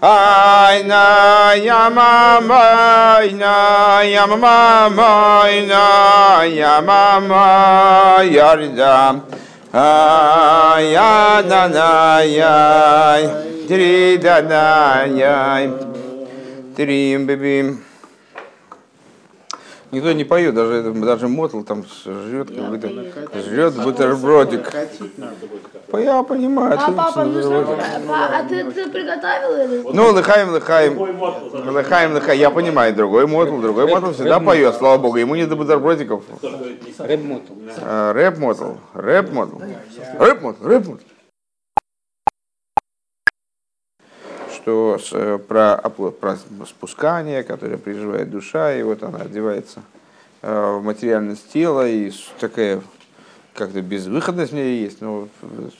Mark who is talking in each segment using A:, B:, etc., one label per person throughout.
A: Айна ямама, айна ямама, айна ямама, ярда. Ая на на яй, три да на яй, трим бибим. Никто не поет, даже, даже мотл там жрет какой-то, жрет бутербродик. Я понимаю,
B: А
A: это
B: папа, ну что,
A: бутербродик.
B: а, а ты, ты приготовил или?
A: Ну, лыхаем, лыхаем. Лыхаем, лыхаем. Я понимаю, другой мотл, другой мотл всегда поет, слава богу. Ему не до бутербродиков.
C: Рэп мотл.
A: А, Рэп мотл, рэп мотл. Рэп мотл, рэп мотл. Что э, про, про спускание, которое переживает душа, и вот она одевается э, в материальность тела, и такая как-то безвыходность в ней есть, ну,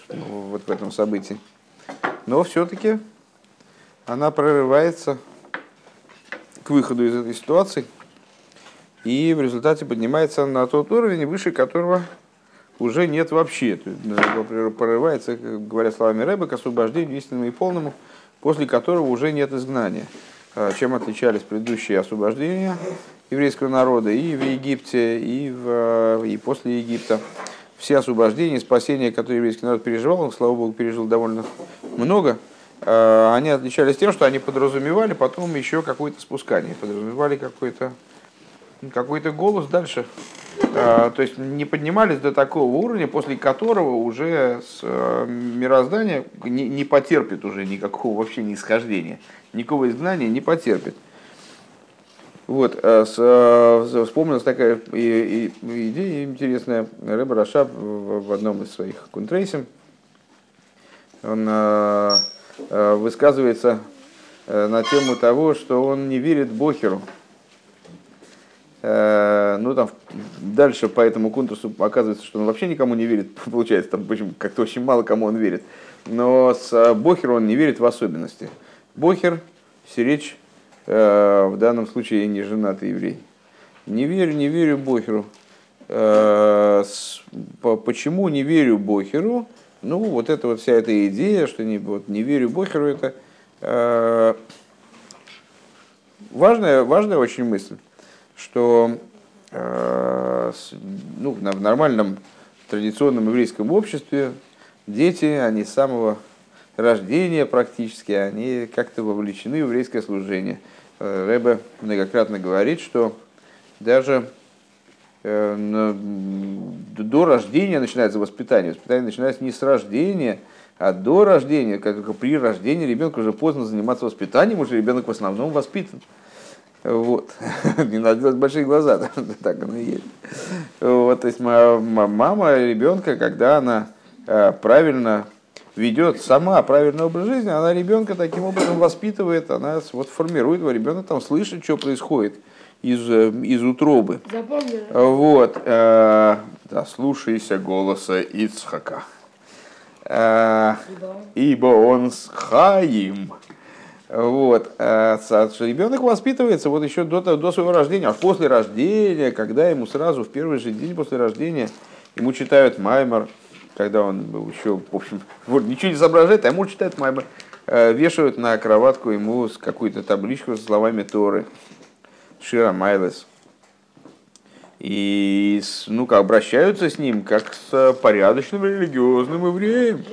A: вот в этом событии. Но все-таки она прорывается к выходу из этой ситуации и в результате поднимается на тот уровень, выше которого уже нет вообще. То есть, прорывается, говоря словами Рэба, к освобождению истинному и полному, после которого уже нет изгнания. А Чем отличались предыдущие освобождения еврейского народа и в Египте, и, в, и после Египта. Все освобождения, спасения, которые еврейский народ переживал, он, слава богу, пережил довольно много, э, они отличались тем, что они подразумевали потом еще какое-то спускание, подразумевали какой-то какой-то голос дальше. А, То есть не поднимались до такого уровня, после которого уже э, мироздание не, потерпит уже никакого вообще нисхождения, никакого изгнания не потерпит. Вот, э, с, э, вспомнилась такая идея интересная. Рэб Рашаб в одном из своих кунтрейсим, он э, высказывается на тему того, что он не верит Бохеру. Э, Ну, там дальше по этому конкурсу оказывается, что он вообще никому не верит. Получается, там почему как-то очень мало кому он верит. Но с э, Бохеру он не верит в особенности. Бохер, Сиречь, э, в данном случае не женатый еврей. Не верю, не верю Бохеру. Почему не верю Бохеру? Ну, вот это вот вся эта идея, что не, вот, не верю Бохеру, это важная, важная очень мысль, что э, ну, в нормальном традиционном еврейском обществе дети, они с самого рождения практически, они как-то вовлечены в еврейское служение. Э, Рэбе многократно говорит, что даже э, до рождения начинается воспитание. Воспитание начинается не с рождения, а до рождения, как только при рождении ребенка уже поздно заниматься воспитанием, уже ребенок в основном воспитан. Вот. Не надо делать большие глаза, так оно и есть. Вот, то есть ма- ма- мама ребенка, когда она э, правильно ведет сама правильный образ жизни, она ребенка таким образом воспитывает, она вот формирует его, ребенок там слышит, что происходит из, э, из утробы.
B: Запомнил?
A: Вот, э, да, слушайся голоса Ицхака. Э, ибо он с Хаим. Вот, э, со- что ребенок воспитывается вот еще до, до своего рождения, аж после рождения, когда ему сразу в первый же день после рождения ему читают Маймер, когда он еще, в общем, вот, ничего не соображает, а ему читают Маймер, э, вешают на кроватку ему какую-то табличку с словами Торы, Шира Майлес. И ну, как обращаются с ним, как с э, порядочным религиозным евреем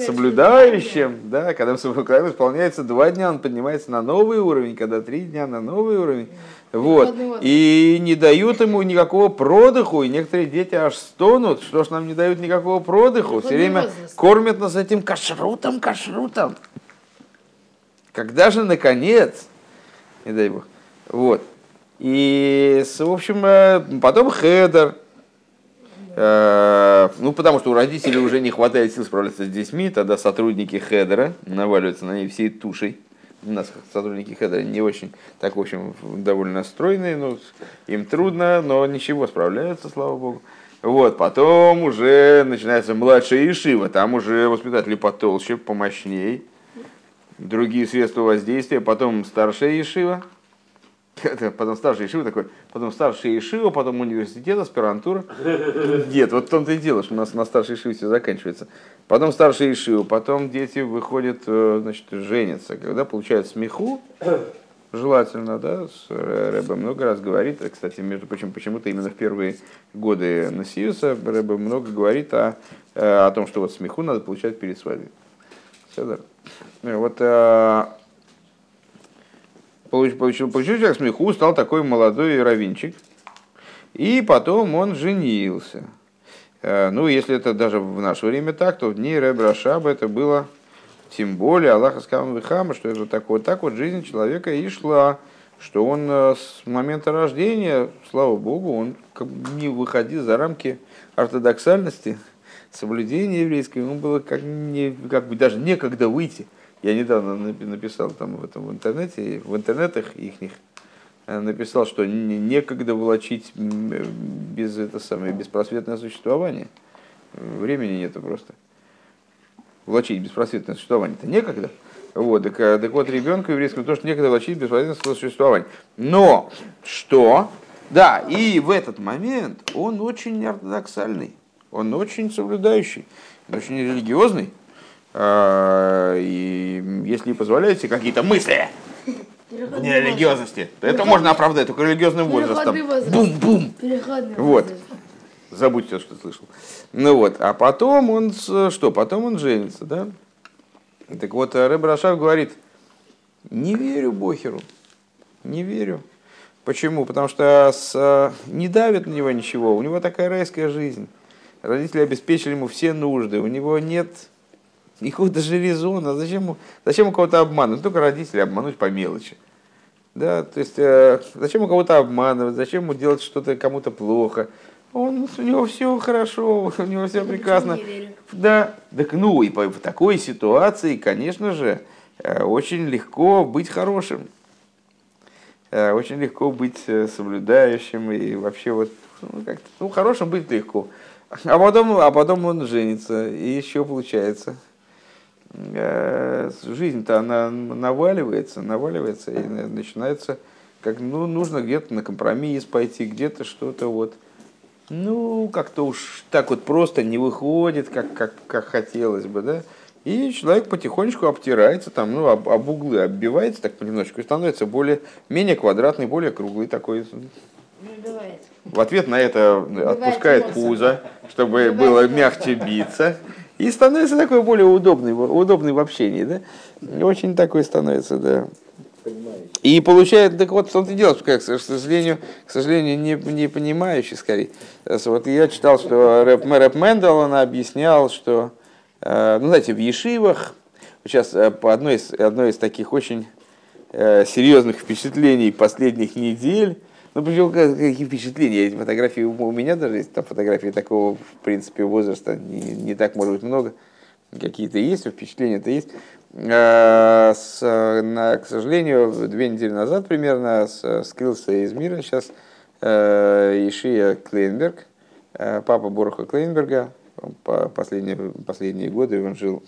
A: соблюдающим, да, когда когда исполняется два дня, он поднимается на новый уровень, когда три дня на новый уровень. Вот.
B: Переходный возраст.
A: И не дают ему никакого продыху, и некоторые дети аж стонут, что ж нам не дают никакого продыху, все
B: Переходный
A: время кормят нас этим кашрутом, кашрутом. Когда же, наконец, не дай бог, вот, и, в общем, э, потом хедер, Э, Ну, потому что у родителей уже не хватает сил справляться с детьми, тогда сотрудники хедера наваливаются на них всей тушей. У нас сотрудники хедера не очень, так, в общем, довольно стройные, но им трудно, но ничего, справляются, слава богу. Вот, потом уже начинается младшая ешива, там уже воспитатели потолще, помощней, другие средства воздействия, потом старшая ешива, потом старший Ишива такой, потом старший Ишива, потом университет, аспирантура. Нет, вот в том-то и дело, что у нас на старшей Ишиве все заканчивается. Потом старший Ишива, потом дети выходят, э, значит, женятся. Когда получают смеху, желательно, да, с Рэбе много раз говорит, кстати, между прочим, почему-то именно в первые годы Насиуса Рэбе много говорит о, э, о том, что вот смеху надо получать перед свадьбой. Все, да. Вот получил, получил, получил человек смеху, стал такой молодой равинчик, и потом он женился. Э, ну, если это даже в наше время так, то в дни Ребра Шаба это было тем более. Аллаха Вихама, что это так вот, так вот жизнь человека и шла, что он э, с момента рождения, слава Богу, он не выходил за рамки ортодоксальности, соблюдения еврейского, ему было как, не, как бы даже некогда выйти – я недавно написал там в этом в интернете, в интернетах их э, написал, что некогда волочить без это самое беспросветное существование. Времени нету просто. Влачить беспросветное существование это некогда. Вот, так, э, так вот, ребенку еврейскому тоже некогда влачить беспросветное существование. Но что? Да, и в этот момент он очень ортодоксальный, он очень соблюдающий, очень религиозный. А, и если позволяете какие-то мысли в нерелигиозности, то это можно оправдать только религиозным возрастом. Бум-бум. Вот. Забудьте, что слышал. Ну вот, а потом он, что, потом он женится, да? Так вот, Рэб Рашав говорит, не верю Бохеру, не верю. Почему? Потому что с, не давит на него ничего, у него такая райская жизнь. Родители обеспечили ему все нужды, у него нет Никакого даже резона. Зачем, зачем у кого-то обманывать? Только родители обмануть по мелочи. Да, то есть, э, зачем у кого-то обманывать, зачем ему делать что-то кому-то плохо? Он, у него все хорошо, у него все прекрасно. Да, так ну и по, в такой ситуации, конечно же, э, очень легко быть хорошим. Э, очень легко быть э, соблюдающим и вообще вот, ну, как ну, хорошим быть легко. А потом, а потом он женится, и еще получается жизнь-то она наваливается, наваливается, и начинается, как, ну, нужно где-то на компромисс пойти, где-то что-то вот, ну, как-то уж так вот просто не выходит, как, как, как хотелось бы, да, и человек потихонечку обтирается, там, ну, об, об углы оббивается так понемножку и становится более, менее квадратный, более круглый такой. В ответ на это отпускает пузо, чтобы было мягче биться. И становится такой более удобный, удобный в общении, да? Очень такой становится, да. И получает, так вот, что ты делаешь, как, к сожалению, к сожалению, не, не понимающий скорее. Вот я читал, что рэп, рэп Мэндел, он объяснял, что, э, ну, знаете, в Ешивах, сейчас э, по одной из, одной из таких очень э, серьезных впечатлений последних недель, ну, причем какие впечатления, эти фотографии у меня даже есть, там фотографии такого, в принципе, возраста не, не так, может быть, много. Какие-то есть, впечатления-то есть. А, с, на, к сожалению, две недели назад примерно с, скрылся из мира сейчас э, Ишия Клейнберг, э, папа Боруха Клейнберга. По последние, последние годы он жил,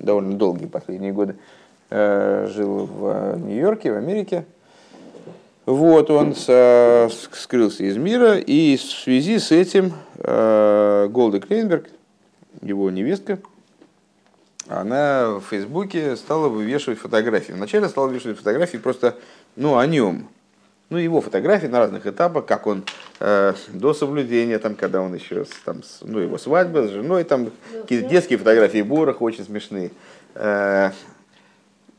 A: довольно долгие последние годы, э, жил в Нью-Йорке, в Америке. Вот он со, скрылся из мира, и в связи с этим э, Голда Клейнберг, его невестка, она в Фейсбуке стала вывешивать фотографии. Вначале стала вывешивать фотографии просто ну, о нем. Ну, его фотографии на разных этапах, как он э, до соблюдения, там, когда он еще, там, ну, его свадьба с женой, там, какие-то детские фотографии Борох очень смешные. Э,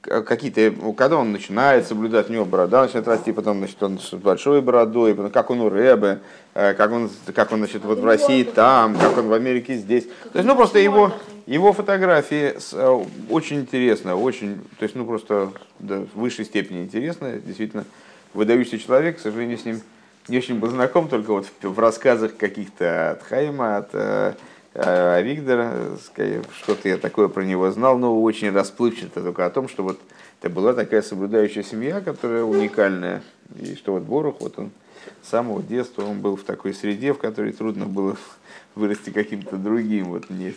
A: какие-то, когда он начинает соблюдать, у него борода начинает расти, потом, значит, он с большой бородой, потом, как он у Рэбе, э, как он, как он, значит, вот в России там, как он в Америке здесь. То есть, ну, просто его, его фотографии э, очень интересно, очень, то есть, ну, просто да, в высшей степени интересно, действительно, выдающийся человек, к сожалению, с ним не очень был знаком, только вот в рассказах каких-то от Хайма, от э, а Виктор, что-то я такое про него знал, но очень расплывчато только о том, что вот это была такая соблюдающая семья, которая уникальная, и что вот Борух, вот он с самого детства он был в такой среде, в которой трудно было вырасти каким-то другим, вот не,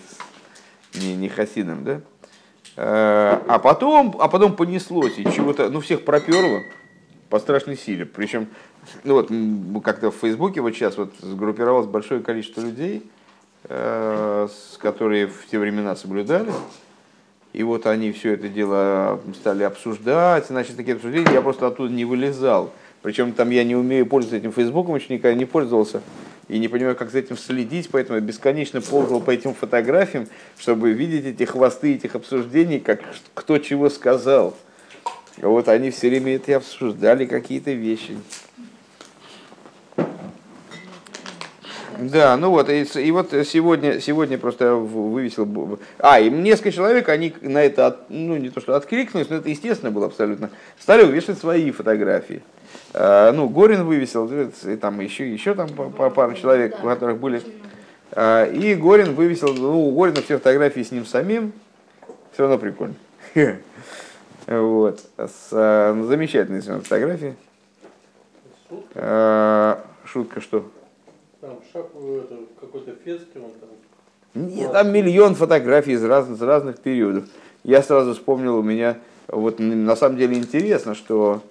A: не, не хасидом, да? А, а потом, а потом понеслось, и чего-то, ну всех проперло, по страшной силе. Причем, ну вот, как-то в Фейсбуке вот сейчас вот сгруппировалось большое количество людей, э, которые в те времена соблюдали. И вот они все это дело стали обсуждать, значит, такие обсуждения, я просто оттуда не вылезал. Причем там я не умею пользоваться этим Фейсбуком, еще никогда не пользовался и не понимаю, как за этим следить, поэтому я бесконечно ползал по этим фотографиям, чтобы видеть эти хвосты этих обсуждений, как кто чего сказал. Вот они все время это обсуждали, какие-то вещи. Да, ну вот, и, и вот сегодня, сегодня просто вывесил... А, и несколько человек, они на это, ну не то что откликнулись, но это естественно было абсолютно, стали вывешивать свои фотографии. А, ну, Горин вывесил, и там еще, еще там по, по пару человек, у которых были. А, и Горин вывесил, ну, у Горина все фотографии с ним самим, все равно прикольно. Вот. С, ну, замечательные фотографии. Шутка что?
C: Там шаг, это, какой-то фетский, он
A: там... Нет, там миллион фотографий из разных, из разных периодов. Я сразу вспомнил, у меня, вот на самом деле интересно, что,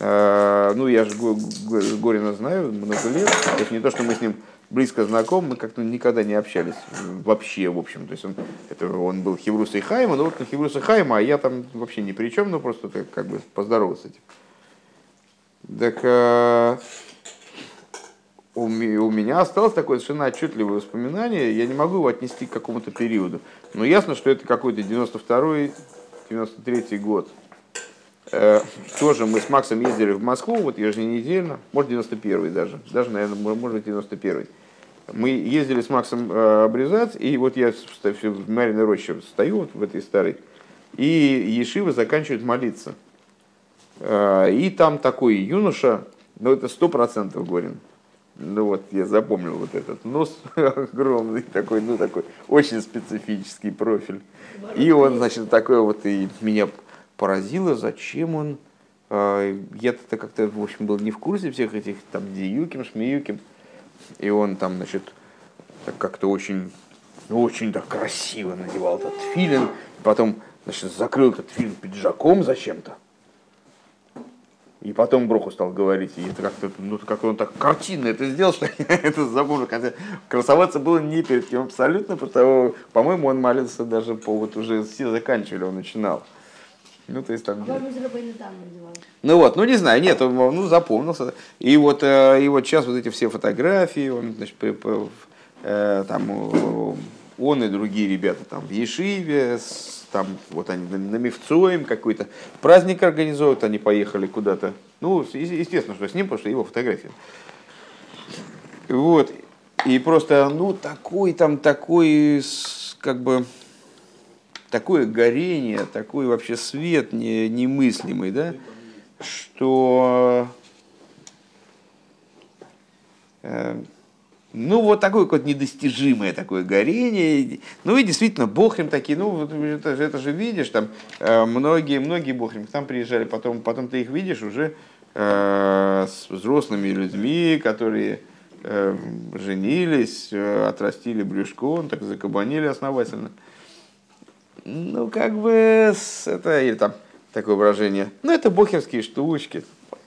A: э, ну, я же Горина знаю много лет, то есть не то, что мы с ним близко знакомы, мы как-то никогда не общались вообще, в общем. То есть он, это, он был Хеврус и Хайма, но вот на Хеврус и Хайма, а я там вообще ни при чем, но просто так, как бы поздоровался. Типа. Так, э, у, меня осталось такое совершенно отчетливое воспоминание, я не могу его отнести к какому-то периоду. Но ясно, что это какой-то 92-й, 93-й год. Э, тоже мы с Максом ездили в Москву, вот еженедельно, может 91-й даже, даже, наверное, может быть 91-й. Мы ездили с Максом э, обрезать, и вот я в Мариной роще стою вот в этой старой, и Ешива заканчивает молиться. Э, и там такой юноша, ну это сто процентов Горин, ну вот, я запомнил вот этот нос огромный, такой, ну такой, очень специфический профиль. И он, значит, такой вот, и меня поразило, зачем он, э, я-то как-то, в общем, был не в курсе всех этих, там, Диюким, Шмиюким, и он там, значит, как-то очень, очень так красиво надевал этот филин, потом, значит, закрыл этот филин пиджаком зачем-то, и потом Броху стал говорить, и это как-то, ну, как он так картинно это сделал, что я это запомнил. Хотя красоваться было не перед кем абсолютно, потому, по-моему, он молился даже по вот уже все заканчивали, он начинал. Ну, то есть там... Ну вот, ну не знаю, нет, он ну, запомнился. И вот, э, и вот сейчас вот эти все фотографии, он, значит, при, э, там, он и другие ребята там в Ешиве, с там вот они на, Мевцоем какой-то праздник организуют, они поехали куда-то. Ну, естественно, что с ним, потому что его фотография. Вот. И просто, ну, такой там, такой, как бы, такое горение, такой вообще свет не, немыслимый, да, что э, ну, вот такое вот недостижимое такое горение. Ну, и действительно, Бохрим такие, ну, это же, это же видишь, там э, многие, многие Бохрим там приезжали, потом, потом ты их видишь уже э, с взрослыми людьми, которые э, женились, э, отрастили брюшко, так закабанили основательно. Ну, как бы, это, или там такое выражение, ну, это бохерские штучки.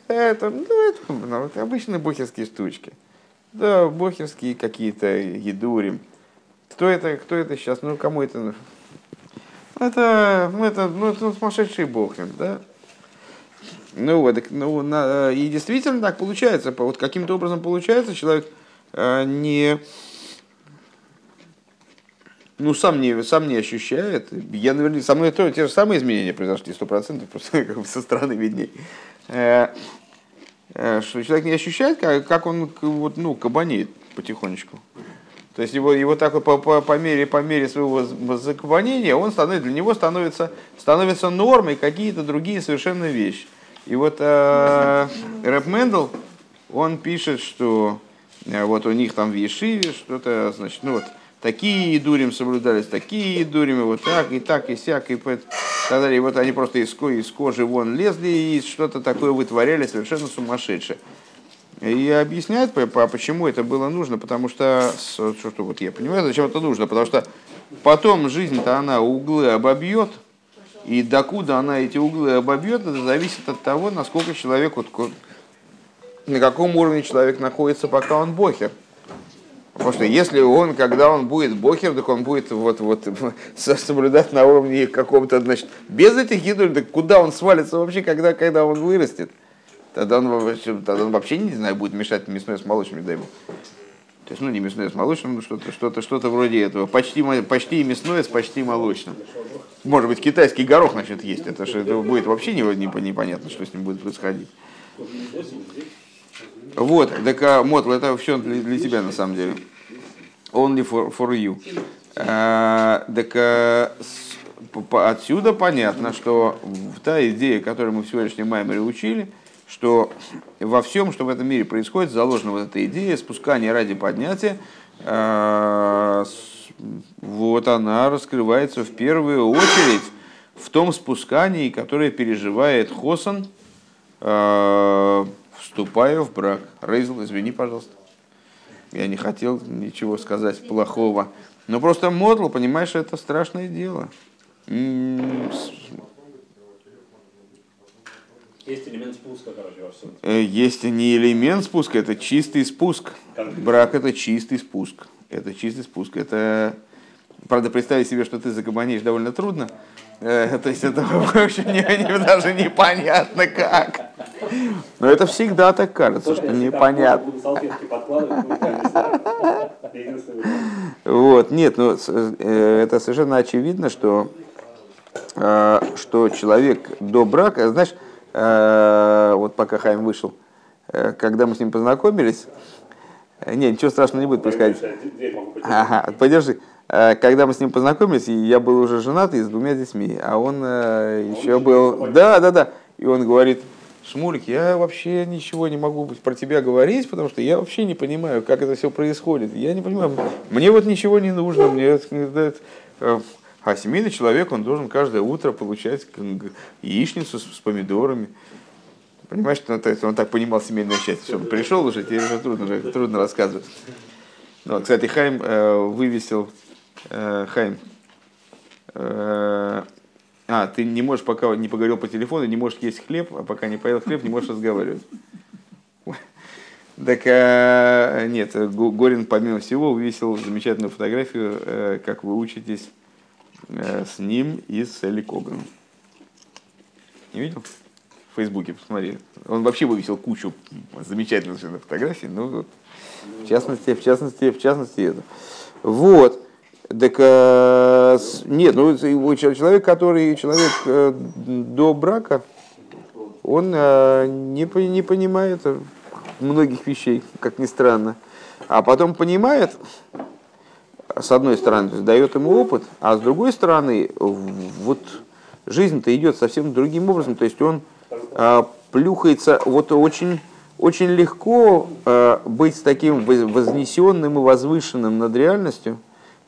A: Это, ну, это, ну, это обычные бохерские штучки. Да, бохерские какие-то, едурим. Кто это, кто это сейчас? Ну, кому это? Это, ну, это, ну, это сумасшедший бохрим, да? Ну вот, ну, на, и действительно так получается. Вот каким-то образом получается, человек э, не, ну, сам не, сам не ощущает. Я, наверное, со мной то, те же самые изменения произошли, сто процентов, просто как бы со стороны видней. Э, что человек не ощущает, как, как он вот, ну, кабанеет потихонечку. То есть его, его так по, по, по, мере, по мере своего закабанения, он становится, для него становится, становится нормой какие-то другие совершенно вещи. И вот э, Рэп Мендел, он пишет, что э, вот у них там в Ешиве что-то, значит, ну вот, такие дурим соблюдались, такие дурим, и вот так, и так, и сяк, и так далее. И вот они просто из, из кожи вон лезли и что-то такое вытворяли совершенно сумасшедшее. И объясняют, почему это было нужно, потому что, что, что вот я понимаю, зачем это нужно, потому что потом жизнь-то она углы обобьет, И докуда она эти углы обобьет, это зависит от того, насколько человек, вот, на каком уровне человек находится, пока он бохер. Потому что если он, когда он будет бохер, так он будет вот, вот, соблюдать на уровне какого-то, значит, без этих гидуль, так куда он свалится вообще, когда, когда он вырастет? Тогда он, тогда он вообще, не знаю, будет мешать мясное с молочным, дай бог. То есть, ну, не мясное с молочным, но что-то что -то, что -то вроде этого. Почти, почти мясное с почти молочным. Может быть, китайский горох значит есть. Это же это будет вообще не, не, непонятно, что с ним будет происходить. Вот, так а, Мотл, это все для, для тебя на самом деле. Only for, for you. А, так а, отсюда понятно, что та идея, которую мы в сегодняшнем маймере учили – что во всем, что в этом мире происходит, заложена вот эта идея спускания ради поднятия, э, вот она раскрывается в первую очередь в том спускании, которое переживает Хосан, э, вступая в брак. Рейзл, извини, пожалуйста. Я не хотел ничего сказать плохого. Но просто Модл, понимаешь, это страшное дело.
D: Есть элемент спуска, короче, во всем.
A: Э, есть не элемент спуска, это чистый спуск. Брак это чистый спуск. Это чистый спуск. Это, правда, представить себе, что ты загобанишь довольно трудно. Э, то есть это вообще не, не, даже непонятно как. Но это всегда так кажется, что непонятно. Вот, нет, ну э, это совершенно очевидно, что, что человек до брака, знаешь, Э, вот пока Хайм вышел, э, когда мы с ним познакомились, э, не, ничего страшного не будет происходить. Ага, подержи. Когда мы с ним познакомились, я был уже женат и с двумя детьми, а он еще был... Да, да, да. И он говорит, Шмулик, я вообще ничего не могу про тебя говорить, потому что я вообще не понимаю, как это все происходит. Я не понимаю, мне вот ничего не нужно, мне а семейный человек, он должен каждое утро получать яичницу с, помидорами. Понимаешь, что то есть он так понимал семейное счастье. Все, пришел уже, тебе уже трудно, уже, трудно рассказывать. Ну, кстати, Хайм э, вывесил, э, Хайм, э, а, ты не можешь, пока не поговорил по телефону, не можешь есть хлеб, а пока не поел хлеб, не можешь разговаривать. Так э, нет, Горин, помимо всего, вывесил замечательную фотографию, э, как вы учитесь Э, с ним и с Элли Коганом. Не видел? В Фейсбуке посмотрели. Он вообще вывесил кучу замечательных фотографий, ну, в частности, в частности, в частности это. Вот. Так, э, нет, ну, человек, который, человек э, до брака, он э, не, не понимает многих вещей, как ни странно. А потом понимает, с одной стороны, дает ему опыт, а с другой стороны, вот жизнь-то идет совсем другим образом. То есть он плюхается, вот очень, очень легко э, быть таким вознесенным и возвышенным над реальностью,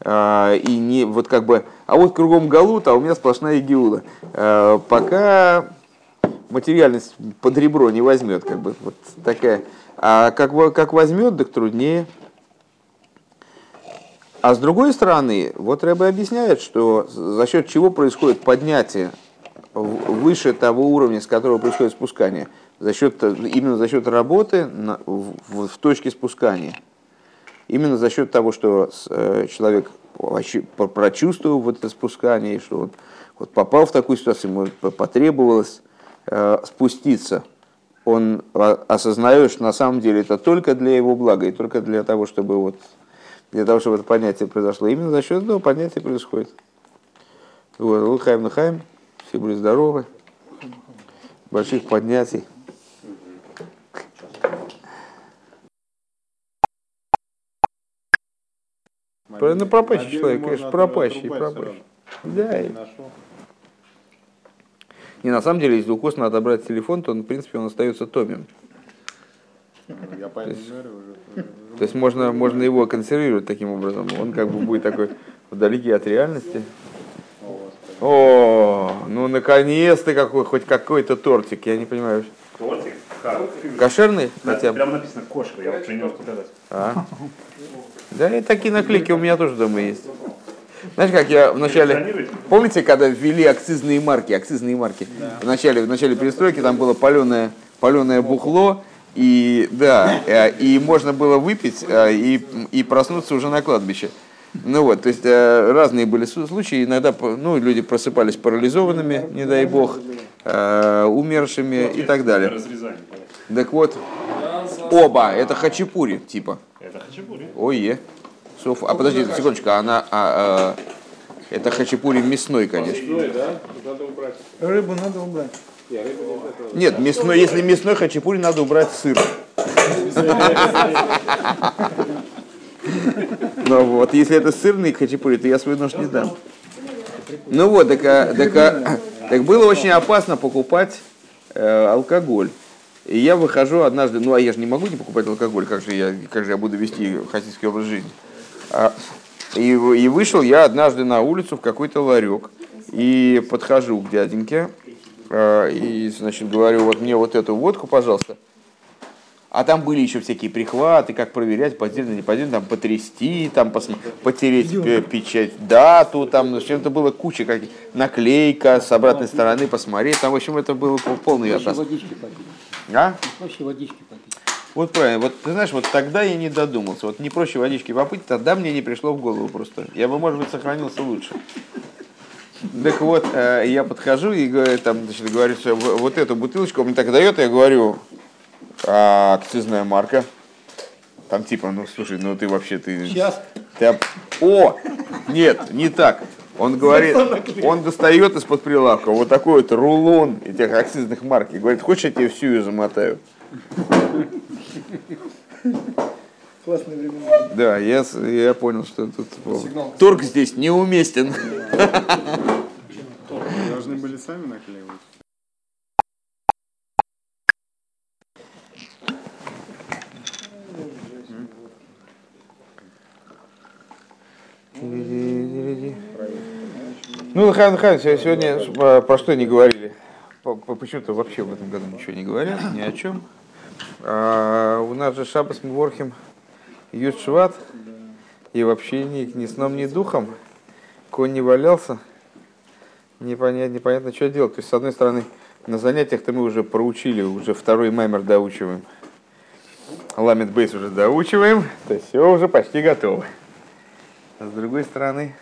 A: и не вот как бы, а вот кругом галут, а у меня сплошная геула. Э, пока материальность под ребро не возьмет, как бы вот такая. А как, как возьмет, так труднее. А с другой стороны, вот Рэбе объясняет, что за счет чего происходит поднятие выше того уровня, с которого происходит спускание, за счет, именно за счет работы на, в, в точке спускания. Именно за счет того, что э, человек прочувствовал вот это спускание, что он вот попал в такую ситуацию, ему потребовалось э, спуститься, он осознает, что на самом деле это только для его блага и только для того, чтобы вот для того, чтобы это понятие произошло. Именно за счет этого понятия происходит. Вот, Лухаем Нахаем, все были здоровы, больших поднятий. Ну, пропащий человек, конечно, пропащий, пропащий. Да. И... Не, на самом деле, если у Косна отобрать телефон, то, в принципе, он остается томим. Я то, есть, то есть можно, можно его консервировать таким образом. Он как бы будет такой вдалеке от реальности. О, ну наконец-то какой, хоть какой-то тортик, я не понимаю.
D: Тортик?
A: Кошерный
D: да, хотя бы? Прямо написано кошер, я вот принес показать.
A: А? Да, и такие наклейки у меня тоже дома есть. Знаете, как я вначале... Помните, когда ввели акцизные марки? Акцизные марки. В, начале, в начале перестройки там было паленое, паленое бухло, и да, э, и можно было выпить э, и, и проснуться уже на кладбище. Ну вот, то есть э, разные были случаи. Иногда ну, люди просыпались парализованными, не дай бог, умершими и так далее.
D: Разрезание. понятно.
A: Так вот, оба, это хачапури, типа. Ой, Соф... А подожди, секундочку, она... а, а, это хачапури мясной, конечно.
C: И да, надо убрать.
E: Рыбу надо убрать.
A: Нет, мясной, если мясной хачапури, надо убрать сыр. Ну вот, если это сырный хачапури, то я свой нож не дам. Ну вот, так, а, так, а, так было очень опасно покупать э, алкоголь. И я выхожу однажды, ну а я же не могу не покупать алкоголь, как же я, как же я буду вести хасидский образ жизни. А, и, и вышел я однажды на улицу в какой-то ларек и подхожу к дяденьке а, и, значит, говорю, вот мне вот эту водку, пожалуйста. А там были еще всякие прихваты, как проверять, поддельно, не поддельно, там потрясти, там посмо- потереть пе- печать, дату, там, ну, чем-то было куча, как наклейка с обратной стороны, посмотреть, там, в общем, это было пол- полный атас.
F: Попить.
A: А?
F: Проще водички попить.
A: Вот правильно, вот ты знаешь, вот тогда я не додумался, вот не проще водички попыть, тогда мне не пришло в голову просто. Я бы, может быть, сохранился лучше. Так вот, э, я подхожу и говорю, там, значит, говорю, что в- вот эту бутылочку он мне так дает, я говорю, а акцизная марка. Там типа, ну слушай, ну ты вообще ты.
F: Сейчас.
A: ты О! Нет, не так. Он говорит, он достает из-под прилавка вот такой вот рулон этих акцизных марок и говорит, хочешь, я тебе всю ее замотаю?
E: Классные времена.
A: Да, я, я понял, что тут ну, торг здесь неуместен.
G: Должны были сами наклеивать.
A: Ну, Хан Хан, сегодня э, про что не говорили? По- по- Почему-то вообще в этом году ничего не говорят, ни о чем. А, у нас же Шабас Мворхим Ют Шват, и вообще ни, ни сном, ни духом. Конь не валялся, непонятно, непонятно, что делать. То есть, с одной стороны, на занятиях-то мы уже проучили, уже второй маймер доучиваем. Ламет бейс уже доучиваем, то есть все уже почти готово. А с другой стороны,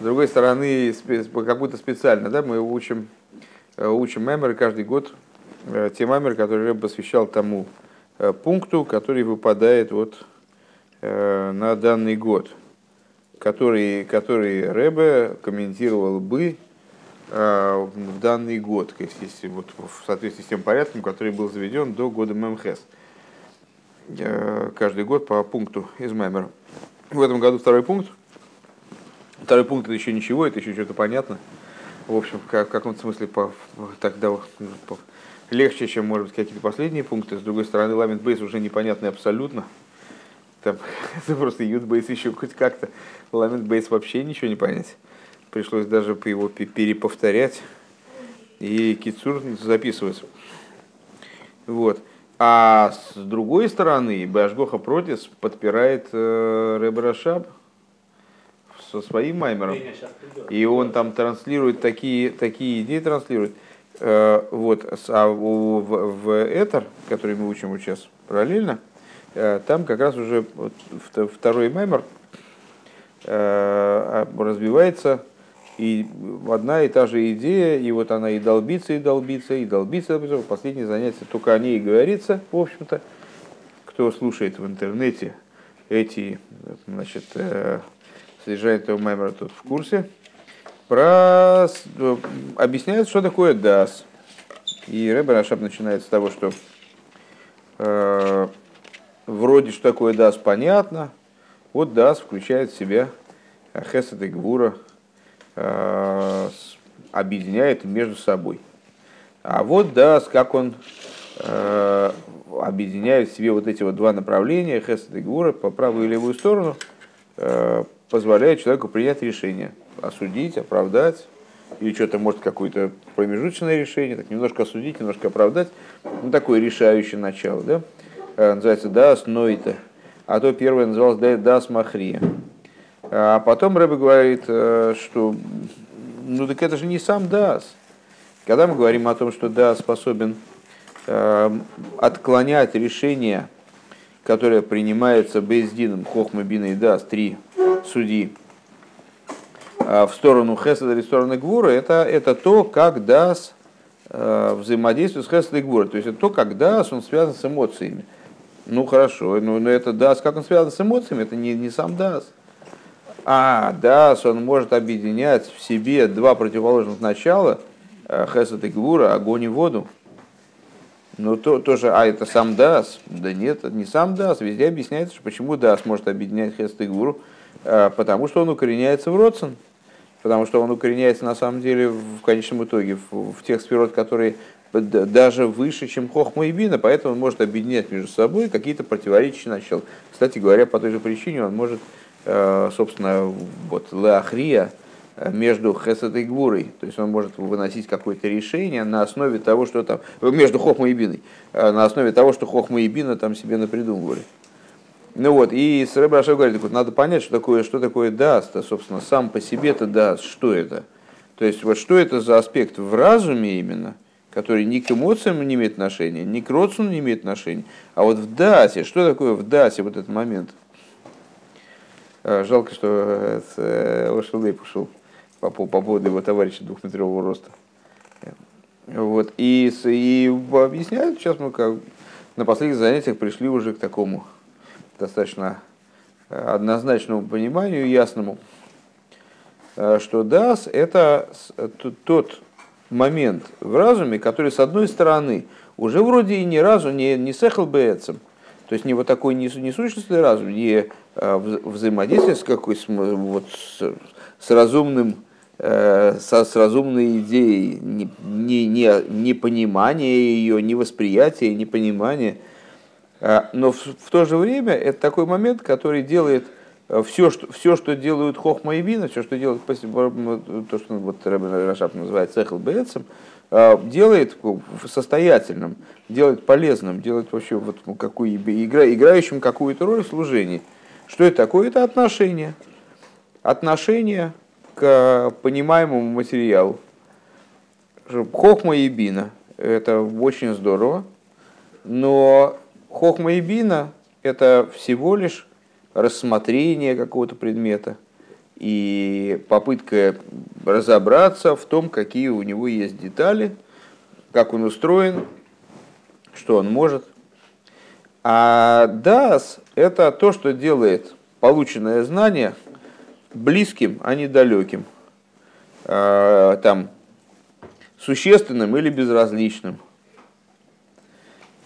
A: с другой стороны, как будто специально, да, мы учим, э, учим меморы каждый год, э, те меморы, которые Рэб посвящал тому э, пункту, который выпадает вот на данный год, который, который Рэбе комментировал бы в данный год, если вот в соответствии с тем порядком, который был заведен до года ММХС. Каждый год по пункту из Маймера. В этом году второй пункт. Второй пункт это еще ничего, это еще что-то понятно. В общем, в ка- в каком-то смысле по, тогда по- легче, чем, может быть, какие-то последние пункты. С другой стороны, ламент бейс уже непонятный абсолютно. Там это просто ют бейс еще хоть как-то. Ламент бейс вообще ничего не понять. Пришлось даже его пе- переповторять и кицур записывать. Вот. А с другой стороны, Башгоха Протис подпирает э, Рэбе Рашаб со своим маймером. И он там транслирует такие, такие идеи, транслирует. Э, вот, а в, в Этер, который мы учим сейчас параллельно, э, там как раз уже второй маймер э, а, развивается и одна и та же идея, и вот она и долбится, и долбится, и долбится. В последнее занятие только о ней и говорится, в общем-то. Кто слушает в интернете эти, значит, содержание этого мемора тут в курсе, про, э, объясняет, что такое DAS. И Рэбер Рашаб начинает с того, что э, вроде что такое DAS понятно, вот DAS включает в себя Хесед и Гвура, э, объединяет между собой. А вот DAS, как он э, объединяет в себе вот эти вот два направления, Хесед и Гвура, по правую и левую сторону, э, позволяет человеку принять решение, осудить, оправдать, или что-то может какое-то промежуточное решение, так немножко осудить, немножко оправдать, ну такое решающее начало, да, Э, называется дас нойта, а то первое называлось да- дас махрия. А потом Рэбе говорит, э, что ну так это же не сам Дас. Когда мы говорим о том, что Дас способен э, отклонять решение, которое принимается бейс-дином, Хохма, Бина и Дас, три судьи, э, в сторону Хеседа или в сторону Гвура, это, это то, как Дас э, взаимодействует с Хеседом и Гвура. То есть это то, как Дас, он связан с эмоциями. Ну хорошо, но, но это Дас, как он связан с эмоциями, это не, не сам Дас. А, Дас, он может объединять в себе два противоположных начала, э, Хесед и Гвура, огонь и воду. Ну, то, тоже, а это сам Дас? Да нет, это не сам Дас. Везде объясняется, что почему Дас может объединять Хесед и Гвуру. Э, потому что он укореняется в Родсен. Потому что он укореняется на самом деле в конечном итоге в, в тех сферот, которые даже выше, чем Хохма и Бина, поэтому он может объединять между собой какие-то противоречия начал. Кстати говоря, по той же причине он может, э, собственно, вот Леахрия э, между Хесед и Гвурой, то есть он может выносить какое-то решение на основе того, что там, между Хохмой и Биной, на основе того, что Хохма и Бина там себе напридумывали. Ну вот, и с Рэбрашев говорит, вот, надо понять, что такое, что такое даст, а, собственно, сам по себе это даст, что это. То есть, вот что это за аспект в разуме именно, который ни к эмоциям не имеет отношения, ни к родству не имеет отношения. А вот в дасе, что такое в дасе вот этот момент? А, жалко, что Ошелей пошел по, по поводу его товарища двухметрового роста. Вот. И, и объясняют, сейчас мы как на последних занятиях пришли уже к такому достаточно однозначному пониманию, ясному, что дас – это тот момент в разуме, который, с одной стороны, уже вроде и ни разу не, не сехал бецем, то есть не вот такой несущностный разум, не взаимодействие с какой вот с, с разумным э, со, с разумной идеей, не, не, не, не понимание ее, не восприятие, не понимание. А, но в, в то же время это такой момент, который делает все, что, все, что делают Хохма и Бина, все, что делают то, что вот Рашап называет Цехл Бецем, делает состоятельным, делает полезным, делает вообще вот ну, какую, игра, играющим какую-то роль в служении. Что это такое? Это отношение. Отношение к понимаемому материалу. Хохма и Бина – это очень здорово, но Хохма и Бина – это всего лишь рассмотрение какого-то предмета и попытка разобраться в том, какие у него есть детали, как он устроен, что он может. А DAS – это то, что делает полученное знание близким, а не далеким, а, там, существенным или безразличным.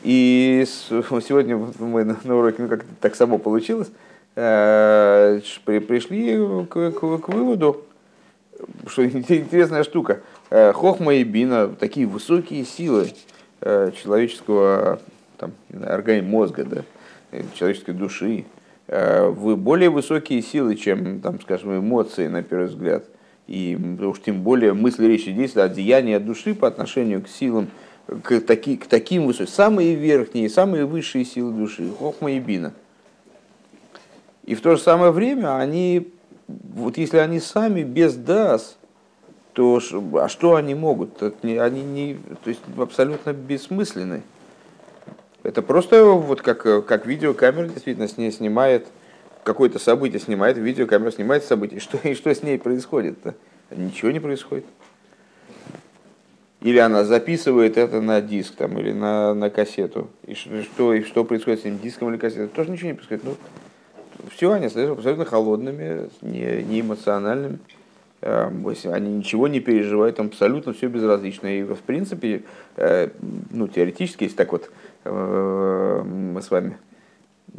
A: И сегодня мы на уроке, ну как так само получилось, Э, пришли к, к, к выводу, что интересная штука. Э, Хохма и Бина, такие высокие силы э, человеческого там, организма, мозга, да, человеческой души, вы более высокие силы, чем, там, скажем, эмоции, на первый взгляд. И уж тем более мысли, речи, действия, от деяния души по отношению к силам, к, таки, к таким высоким, самые верхние, самые высшие силы души, Хохма и Бина – и в то же самое время они, вот если они сами без дас, то а что они могут? Они не, то есть абсолютно бессмысленны. Это просто вот как, как видеокамера действительно с ней снимает какое-то событие, снимает видеокамера, снимает событие. Что, и что с ней происходит-то? Ничего не происходит. Или она записывает это на диск там, или на, на кассету. И что, и что происходит с этим диском или кассетой? Тоже ничего не происходит. Ну, все, они остаются абсолютно холодными, не, не эмоциональными. Эм, они ничего не переживают, там абсолютно все безразлично. И в принципе, э, ну, теоретически, если так вот э, мы с вами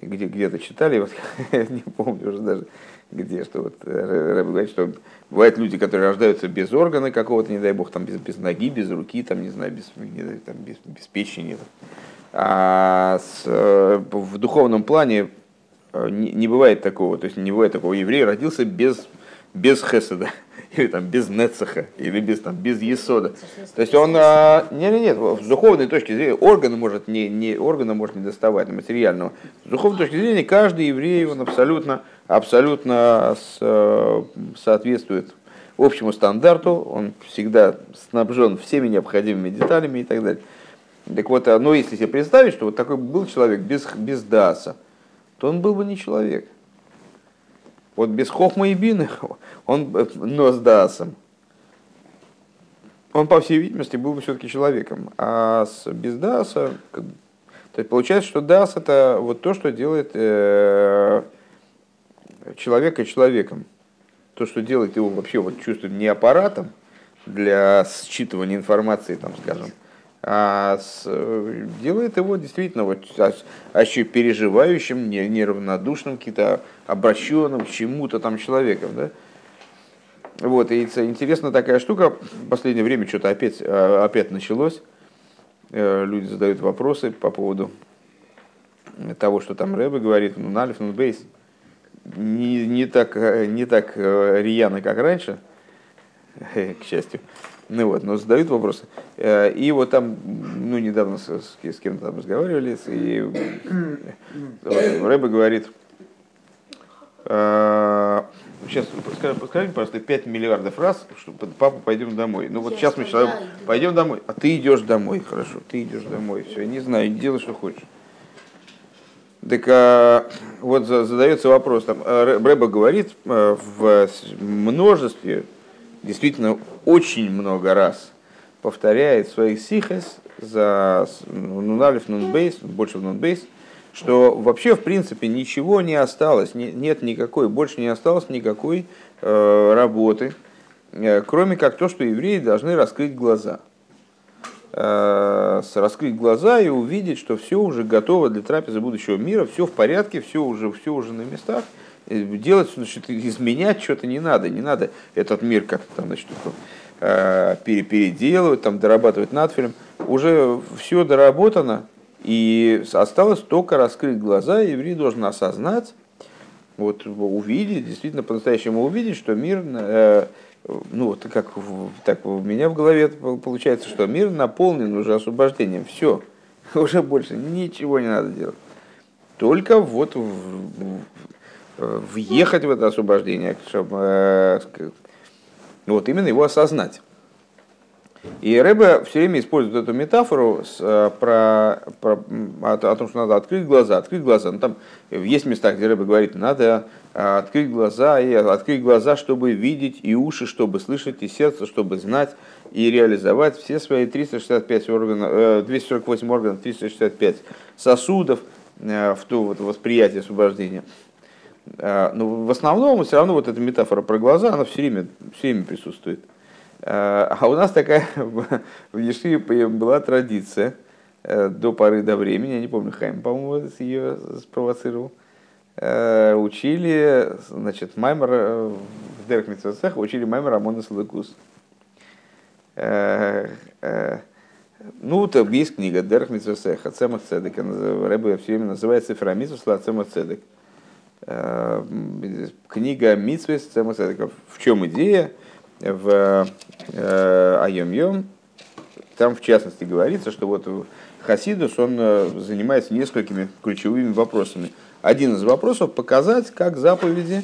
A: где, где-то читали, вот, не помню уже даже где, что вот э, говорит, что бывают люди, которые рождаются без органа какого-то, не дай бог, там без, без ноги, без руки, там, не знаю, без, не, там, без, без печени. А с, в духовном плане Э, не, не бывает такого, то есть не бывает такого, еврей родился без, без хеседа, или там без нецеха, или без, там, без есода. То есть он, а, нет, нет, нет, с духовной точки зрения органа может не, не, органа может не доставать, материального. С духовной точки зрения каждый еврей, он абсолютно, абсолютно с, э, соответствует общему стандарту, он всегда снабжен всеми необходимыми деталями и так далее. Так вот, ну если себе представить, что вот такой был человек без, без даса, то он был бы не человек. Вот без хохма и бины, он, но с дасом, он, по всей видимости, был бы все-таки человеком. А с, без даса, то есть получается, что дас это вот то, что делает э, человека человеком. То, что делает его вообще вот чувствует не аппаратом для считывания информации, там, скажем, а с, делает его действительно вот, еще переживающим, не, неравнодушным, каким-то обращенным к чему-то там человеком. Да? Вот, и интересна такая штука, в последнее время что-то опять, а, опять началось. Э, люди задают вопросы по поводу того, что там Рэбе говорит, ну, налив, ну, бейс. Не, не, так, не так э, рьяно, как раньше, к счастью. Ну вот, но задают вопросы. Э, и вот там, ну, недавно с, с, кем-то там разговаривали, и Рэбе говорит, э, сейчас подскажи, подскажи, пожалуйста, 5 миллиардов раз, что папа, пойдем домой. Ну вот сейчас мы человек, пойдем домой, а ты идешь домой, хорошо, ты идешь домой, все, я не знаю, делай, что хочешь. Так а, вот задается вопрос, там, Рэба говорит в множестве действительно очень много раз повторяет своих сихес за нуналев нунбейс, больше в нунбейс, что вообще в принципе ничего не осталось, нет никакой, больше не осталось никакой э, работы, э, кроме как то, что евреи должны раскрыть глаза. Э, раскрыть глаза и увидеть, что все уже готово для трапезы будущего мира, все в порядке, все уже, все уже на местах, делать, значит, изменять что-то не надо, не надо этот мир как-то там, значит, э, переделывать, там, дорабатывать надфилем. Уже все доработано, и осталось только раскрыть глаза, и еврей должен осознать, вот, увидеть, действительно по-настоящему увидеть, что мир, э, ну вот как так у меня в голове получается, что мир наполнен уже освобождением, все, уже больше ничего не надо делать. Только вот в, въехать в это освобождение, чтобы э, вот именно его осознать. И Рэбе все время использует эту метафору с, э, про, про, о, о том, что надо открыть глаза. Открыть глаза. Ну, там есть места, где Рэбе говорит, надо э, открыть глаза, и открыть глаза, чтобы видеть, и уши, чтобы слышать, и сердце, чтобы знать, и реализовать все свои 365 органов, 248 органов, 365 сосудов в то вот восприятие освобождения. А, но в основном все равно вот эта метафора про глаза, она все время, все время присутствует. А, а у нас такая в Ешиве была традиция э, до поры до времени, я не помню, Хайм, по-моему, ее спровоцировал, э, учили, значит, Маймер э, в Дерх Митцвацех учили Маймер Амонес Лекус. Ну, вот есть книга Дерх Митцвацех, Ацемах Цедек, Рэбе все время называет Цифрамитус Ацемах Цедек. Э, книга Митсвес В чем идея? В э, Айом Йом там в частности говорится, что вот Хасидус, он э, занимается несколькими ключевыми вопросами. Один из вопросов показать, как заповеди,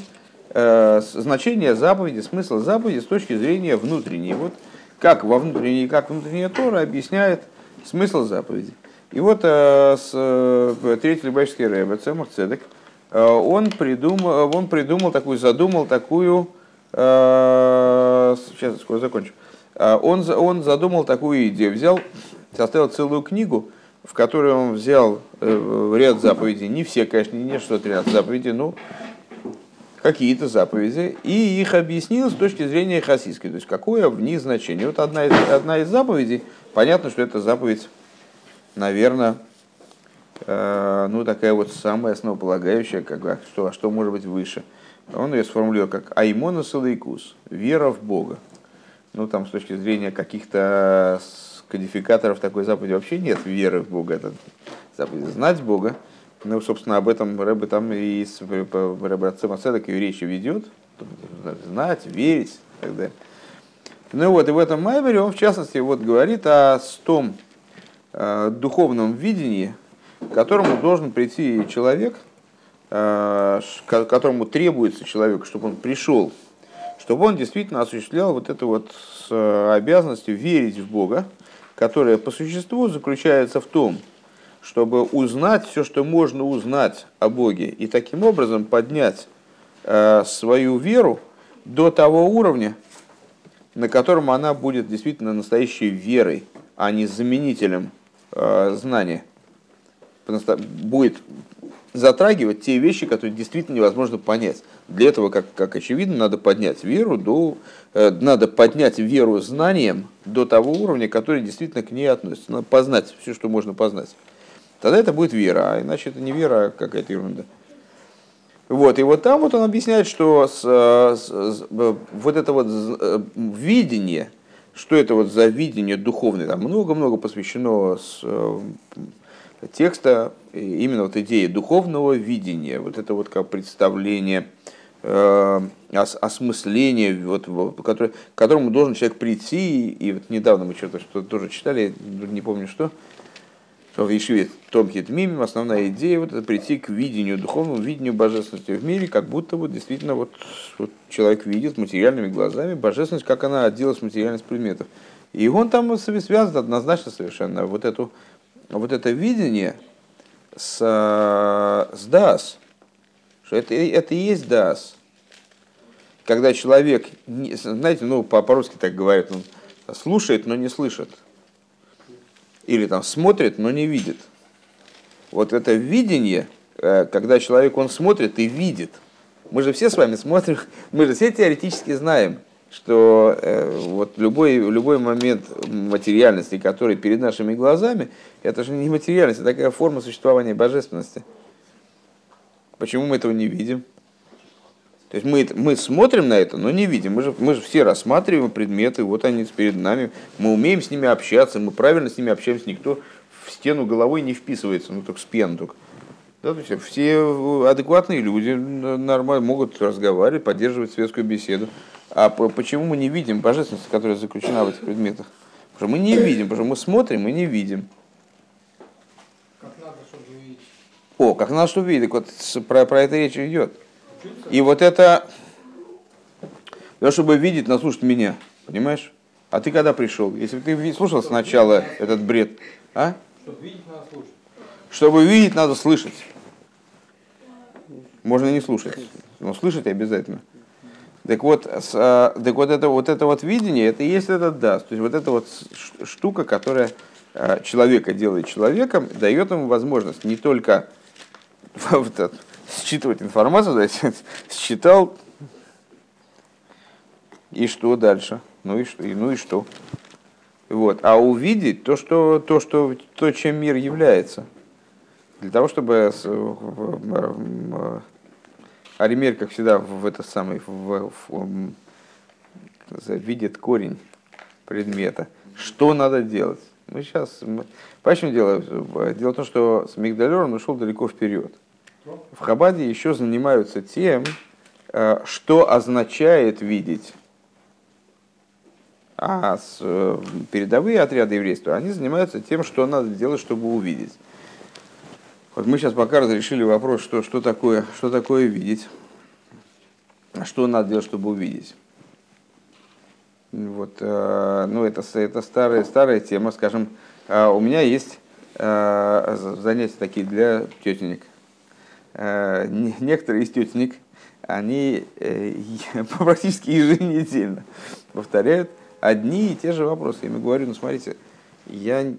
A: значение заповеди, смысл заповеди с точки зрения внутренней. Вот как во внутренней, как внутренняя Тора объясняет смысл заповеди. И вот с, третий Любавический Рэбе, Цемах Цедек, Э, он придумал, он придумал такую, задумал такую, э, сейчас скоро закончу, э, он, он задумал такую идею, взял, составил целую книгу, в которой он взял ряд заповедей, не все, конечно, не 613 заповедей, но какие-то заповеди, и их объяснил с точки зрения хасидской, то есть какое в них значение. Вот одна из, одна из заповедей, понятно, что это заповедь, наверное, Э, ну, такая вот самая основополагающая, как, что, а что может быть выше. Он ее сформулировал как «Аймона Салайкус» – вера в Бога. Ну, там с точки зрения каких-то кодификаторов такой заповеди вообще нет веры в Бога. Это заповедь знать Бога. Ну, собственно, об этом Рэбе там и с Рэбе Ацема и речи ведет. знать, верить и так далее. Ну вот, и в этом Маймере он, в частности, вот говорит о том э, духовном видении, к которому должен прийти человек, э, к которому требуется человек, чтобы он пришел, чтобы он действительно осуществлял вот эту вот э, обязанность верить в Бога, которая по существу заключается в том, чтобы узнать все, что можно узнать о Боге, и таким образом поднять э, свою веру до того уровня, на котором она будет действительно настоящей верой, а не заменителем э, знания. Будет затрагивать те вещи, которые действительно невозможно понять. Для этого, как, как очевидно, надо поднять веру до, э, надо поднять веру знанием до того уровня, который действительно к ней относится. Надо познать все, что можно познать. Тогда это будет вера, а иначе это не вера, а какая-то ерунда. Вот, и вот там вот он объясняет, что с, с, с, вот это вот э, видение, что это вот за видение духовное, там много-много посвящено с, э, текста именно вот идеи духовного видения, вот это вот как представление, э, ос, осмысление, вот, который, к которому должен человек прийти, и вот недавно мы что-то что тоже читали, не помню что, в Ешиве Томхит Мимим основная идея вот это прийти к видению, духовному видению божественности в мире, как будто вот действительно вот, вот человек видит материальными глазами божественность, как она отделась материальность предметов. И он там связан однозначно совершенно. Вот, эту, вот это видение с, с Дас, что это, это и есть Дас. Когда человек, знаете, ну по-русски так говорят, он слушает, но не слышит или там смотрит, но не видит. Вот это видение, э, когда человек он смотрит и видит. Мы же все с вами смотрим, мы же все теоретически знаем, что э, вот любой, любой момент материальности, который перед нашими глазами, это же не материальность, это такая форма существования божественности. Почему мы этого не видим? То есть мы, мы смотрим на это, но не видим. Мы же, мы же все рассматриваем предметы, вот они перед нами. Мы умеем с ними общаться, мы правильно с ними общаемся. Никто в стену головой не вписывается, ну только с пен только. Да, то есть все адекватные люди нормально могут разговаривать, поддерживать светскую беседу. А почему мы не видим божественность, которая заключена в этих предметах? Потому что мы не видим, потому что мы смотрим и не видим.
E: Как надо, чтобы увидеть.
A: О, как чтобы видеть. Вот про, про это речь идет. И вот это, для чтобы видеть, наслушать меня, понимаешь? А ты когда пришел? Если бы ты слушал сначала этот бред, а?
E: Чтобы видеть, надо слушать.
A: Чтобы видеть, надо слышать. Можно не слушать, но слышать обязательно. Так вот, с, а, так вот это вот это вот видение, это и есть этот даст. То есть вот эта вот штука, которая а, человека делает человеком, дает ему возможность не только считывать информацию, да, считал, и что дальше? Ну и что? И, ну и что? Вот. А увидеть то, что, то, что, то, чем мир является. Для того, чтобы Аример, как всегда, в этот самый в, в, видит корень предмета. Что надо делать? Мы сейчас... Почему дело? Дело в том, что с Мигдалером ушел далеко вперед в Хабаде еще занимаются тем, э, что означает видеть. А э, передовые отряды еврейства, они занимаются тем, что надо делать, чтобы увидеть. Вот мы сейчас пока разрешили вопрос, что, что, такое, что такое видеть. А что надо делать, чтобы увидеть. Вот, э, ну, это, это старая, старая тема, скажем, у меня есть занятия такие для тетенек некоторые из тетенек, они э, практически еженедельно повторяют одни и те же вопросы. Я им говорю, ну смотрите, я...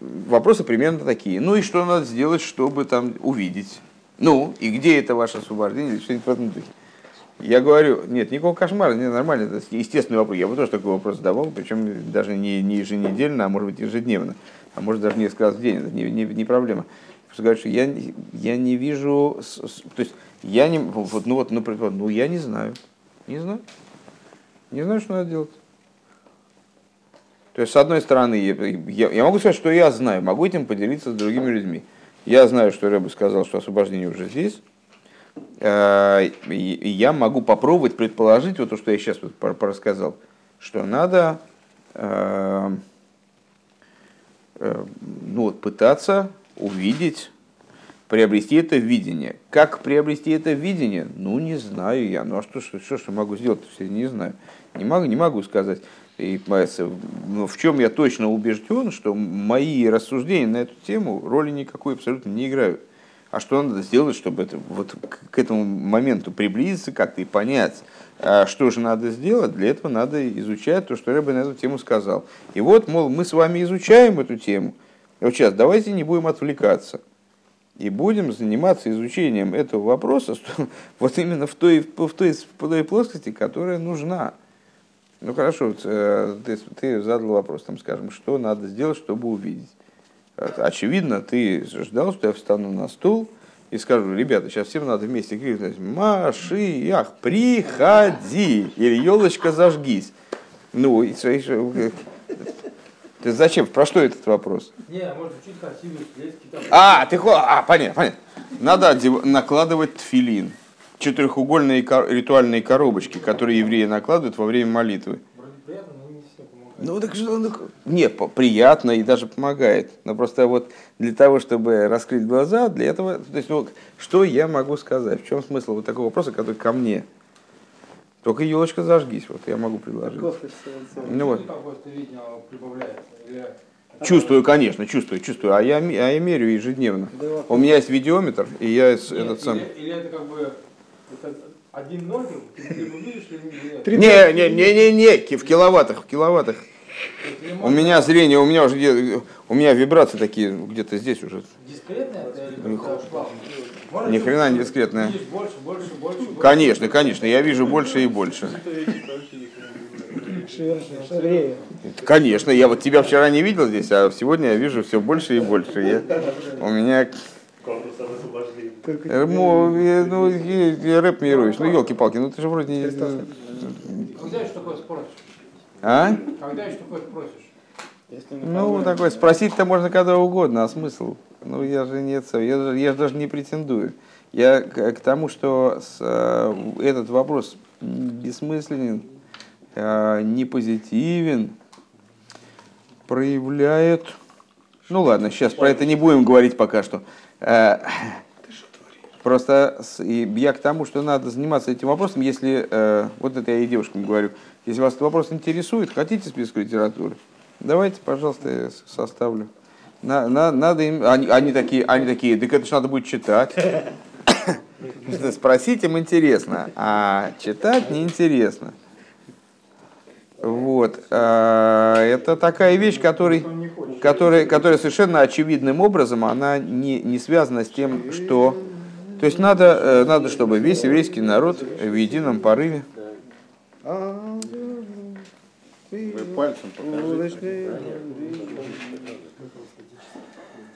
A: вопросы примерно такие. Ну и что надо сделать, чтобы там увидеть? Ну, и где это ваше освобождение? Что-нибудь в этом духе. Я говорю, нет, никакого кошмара, не нормально, это естественный вопрос. Я бы тоже такой вопрос задавал, причем даже не, не еженедельно, а может быть ежедневно, а может даже несколько раз в день, это не, не, не проблема что говорит, что я, я не вижу, то есть я не, вот, ну вот, например, ну я не знаю, не знаю, не знаю, что надо делать. То есть, с одной стороны, я, я могу сказать, что я знаю, могу этим поделиться с другими людьми. Я знаю, что Рэбе сказал, что освобождение уже здесь. э, я могу попробовать предположить, вот то, что я сейчас вот порассказал, что надо э, э, ну, вот, пытаться увидеть, приобрести это видение. Как приобрести это видение? Ну, не знаю я. Ну, а что, что, что, что могу сделать? Я не знаю. Не могу, не могу сказать. И ну, в чем я точно убежден, что мои рассуждения на эту тему роли никакой абсолютно не играют. А что надо сделать, чтобы это, вот к- этому моменту приблизиться как-то и понять, а что же надо сделать? Для этого надо изучать то, что Рэбе на эту тему сказал. И вот, мол, мы с вами изучаем эту тему. И вот сейчас давайте не будем отвлекаться. И будем заниматься изучением этого вопроса вот именно в той, в той, в той плоскости, которая нужна. Ну хорошо, э, ты, ты задал вопрос, там, скажем, что надо сделать, чтобы увидеть. Э, Очевидно, ты ждал, что я встану на стул и скажу, ребята, сейчас всем надо вместе крикнуть «Машиях, приходи!» или «Елочка, зажгись!» Ну, и, ты зачем? Про что этот вопрос?
E: Не, может чуть красивый.
A: А, ты а, понятно, понятно. Надо одев- накладывать тфилин. Четырехугольные ко- ритуальные коробочки, которые евреи накладывают во время молитвы. Ну так что, ну, не, приятно и даже помогает. Но просто вот для того, чтобы раскрыть глаза, для этого, то есть, ну, что я могу сказать? В чем смысл вот такого вопроса, который ко мне? Только елочка зажгись, вот я могу предложить. Ну вот.
E: Или...
A: Чувствую, конечно, чувствую, чувствую. А я, а я мерю ежедневно. У меня есть видеометр, и я
E: Нет,
A: этот сам.
E: Или, или это как бы это один ноль, ты либо видишь, либо нет.
A: Не, не, не, не, не, в киловаттах, в киловаттах. У меня зрение, у меня уже где- у меня вибрации такие где-то здесь уже.
E: Дискретно
A: Ни хрена не дискретное.
E: Видишь больше, больше, больше, больше.
A: Конечно, конечно, я вижу больше и больше. Конечно, я вот тебя вчера не видел здесь, а сегодня я вижу все больше и больше. Я, у меня э, э, ну, я- я рэп мируешь. Ну, елки-палки, ну ты же вроде не...
E: Когда еще такое спросишь?
A: А?
E: Когда еще такое спросишь?
A: Ну, такой, спросить-то можно когда угодно, а смысл? Ну, я же нет, я, же- я же даже не претендую. Я к, тому, что с, э, этот вопрос бессмысленен, э, не позитивен, проявляет... Ну ладно, сейчас про это не будем говорить пока что. Э, Просто я к тому, что надо заниматься этим вопросом, если, вот это я и девушкам говорю, если вас этот вопрос интересует, хотите список литературы, давайте, пожалуйста, я составлю. На, на- надо им, они, они такие, они такие, так это же надо будет читать. Спросить им интересно, а читать неинтересно. Вот. а, Это такая вещь, который, которая, которая совершенно очевидным образом, она не, не связана с тем, что... То есть надо, э, надо, чтобы весь еврейский народ в едином порыве
G: Вы пальцем покажите.